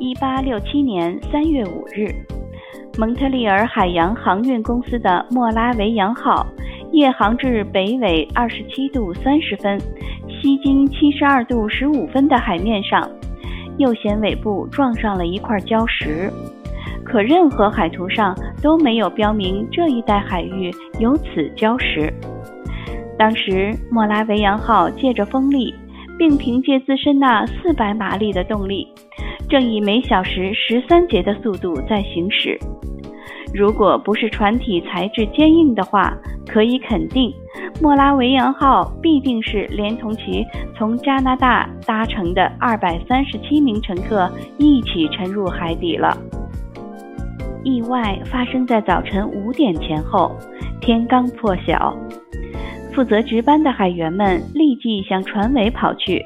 一八六七年三月五日，蒙特利尔海洋航运公司的莫拉维扬号夜航至北纬二十七度三十分、西经七十二度十五分的海面上，右舷尾部撞上了一块礁石，可任何海图上都没有标明这一带海域有此礁石。当时，莫拉维扬号借着风力，并凭借自身那四百马力的动力，正以每小时十三节的速度在行驶。如果不是船体材质坚硬的话，可以肯定，莫拉维扬号必定是连同其从加拿大搭乘的二百三十七名乘客一起沉入海底了。意外发生在早晨五点前后，天刚破晓。负责值班的海员们立即向船尾跑去，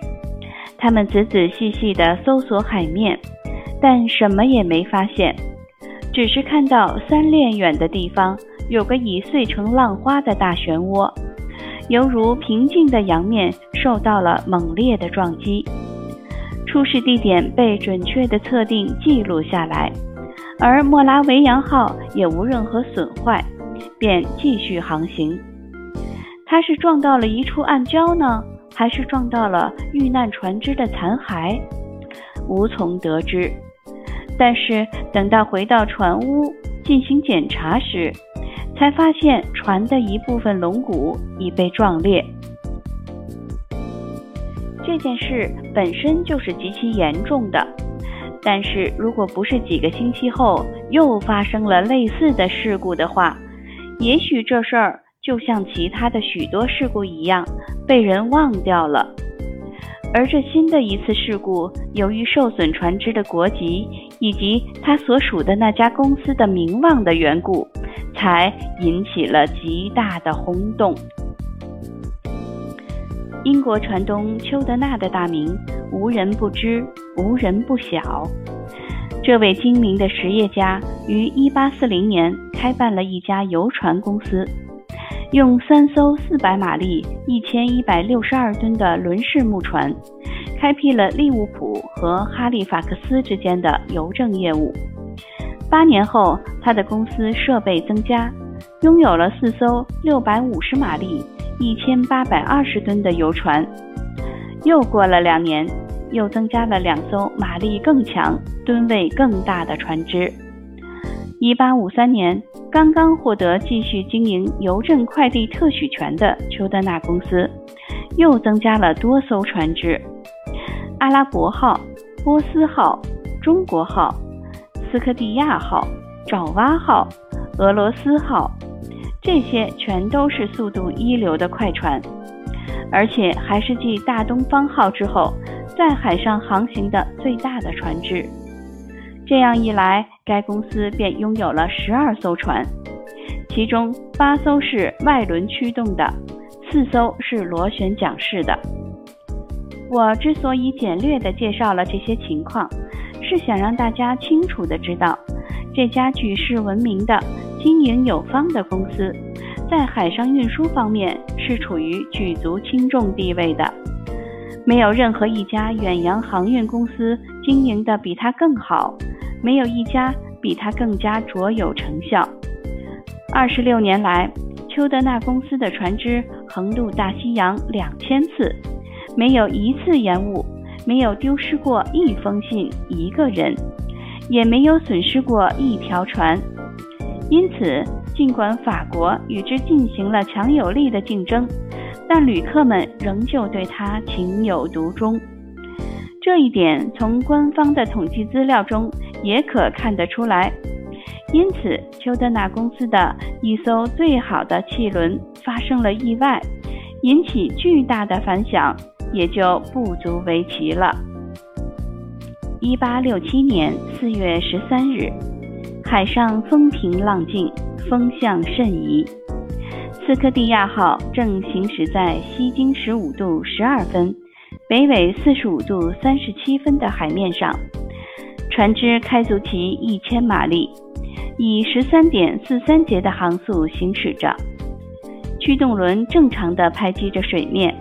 他们仔仔细细地搜索海面，但什么也没发现，只是看到三链远的地方有个已碎成浪花的大漩涡，犹如平静的洋面受到了猛烈的撞击。出事地点被准确地测定记录下来，而莫拉维扬号也无任何损坏，便继续航行。它是撞到了一处暗礁呢，还是撞到了遇难船只的残骸？无从得知。但是等到回到船屋进行检查时，才发现船的一部分龙骨已被撞裂。这件事本身就是极其严重的，但是如果不是几个星期后又发生了类似的事故的话，也许这事儿。就像其他的许多事故一样，被人忘掉了。而这新的一次事故，由于受损船只的国籍以及他所属的那家公司的名望的缘故，才引起了极大的轰动。英国船东丘德纳的大名，无人不知，无人不晓。这位精明的实业家于1840年开办了一家游船公司。用三艘四百马力、一千一百六十二吨的轮式木船，开辟了利物浦和哈利法克斯之间的邮政业务。八年后，他的公司设备增加，拥有了四艘六百五十马力、一千八百二十吨的游船。又过了两年，又增加了两艘马力更强、吨位更大的船只。一八五三年。刚刚获得继续经营邮政快递特许权的丘德纳公司，又增加了多艘船只：阿拉伯号、波斯号、中国号、斯科蒂亚号、爪哇号、俄罗斯号，这些全都是速度一流的快船，而且还是继大东方号之后，在海上航行的最大的船只。这样一来，该公司便拥有了十二艘船，其中八艘是外轮驱动的，四艘是螺旋桨式的。我之所以简略地介绍了这些情况，是想让大家清楚地知道，这家举世闻名的、经营有方的公司，在海上运输方面是处于举足轻重地位的，没有任何一家远洋航运公司经营的比它更好。没有一家比它更加卓有成效。二十六年来，丘德纳公司的船只横渡大西洋两千次，没有一次延误，没有丢失过一封信、一个人，也没有损失过一条船。因此，尽管法国与之进行了强有力的竞争，但旅客们仍旧对它情有独钟。这一点从官方的统计资料中。也可看得出来，因此丘德纳公司的一艘最好的汽轮发生了意外，引起巨大的反响，也就不足为奇了。一八六七年四月十三日，海上风平浪静，风向甚宜。斯科蒂亚号正行驶在西经十五度十二分、北纬四十五度三十七分的海面上船只开足其一千马力以十三点四三节的航速行驶着。驱动轮正常的拍击着水面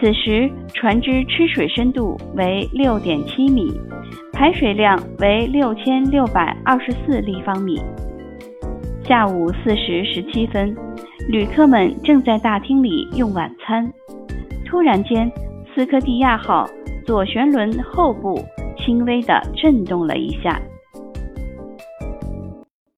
此时船只吃水深度为六点七米排水量为六千六百二十四立方米。下午四时十七分旅客们正在大厅里用晚餐突然间斯科蒂亚号左旋轮后部轻微的震动了一下。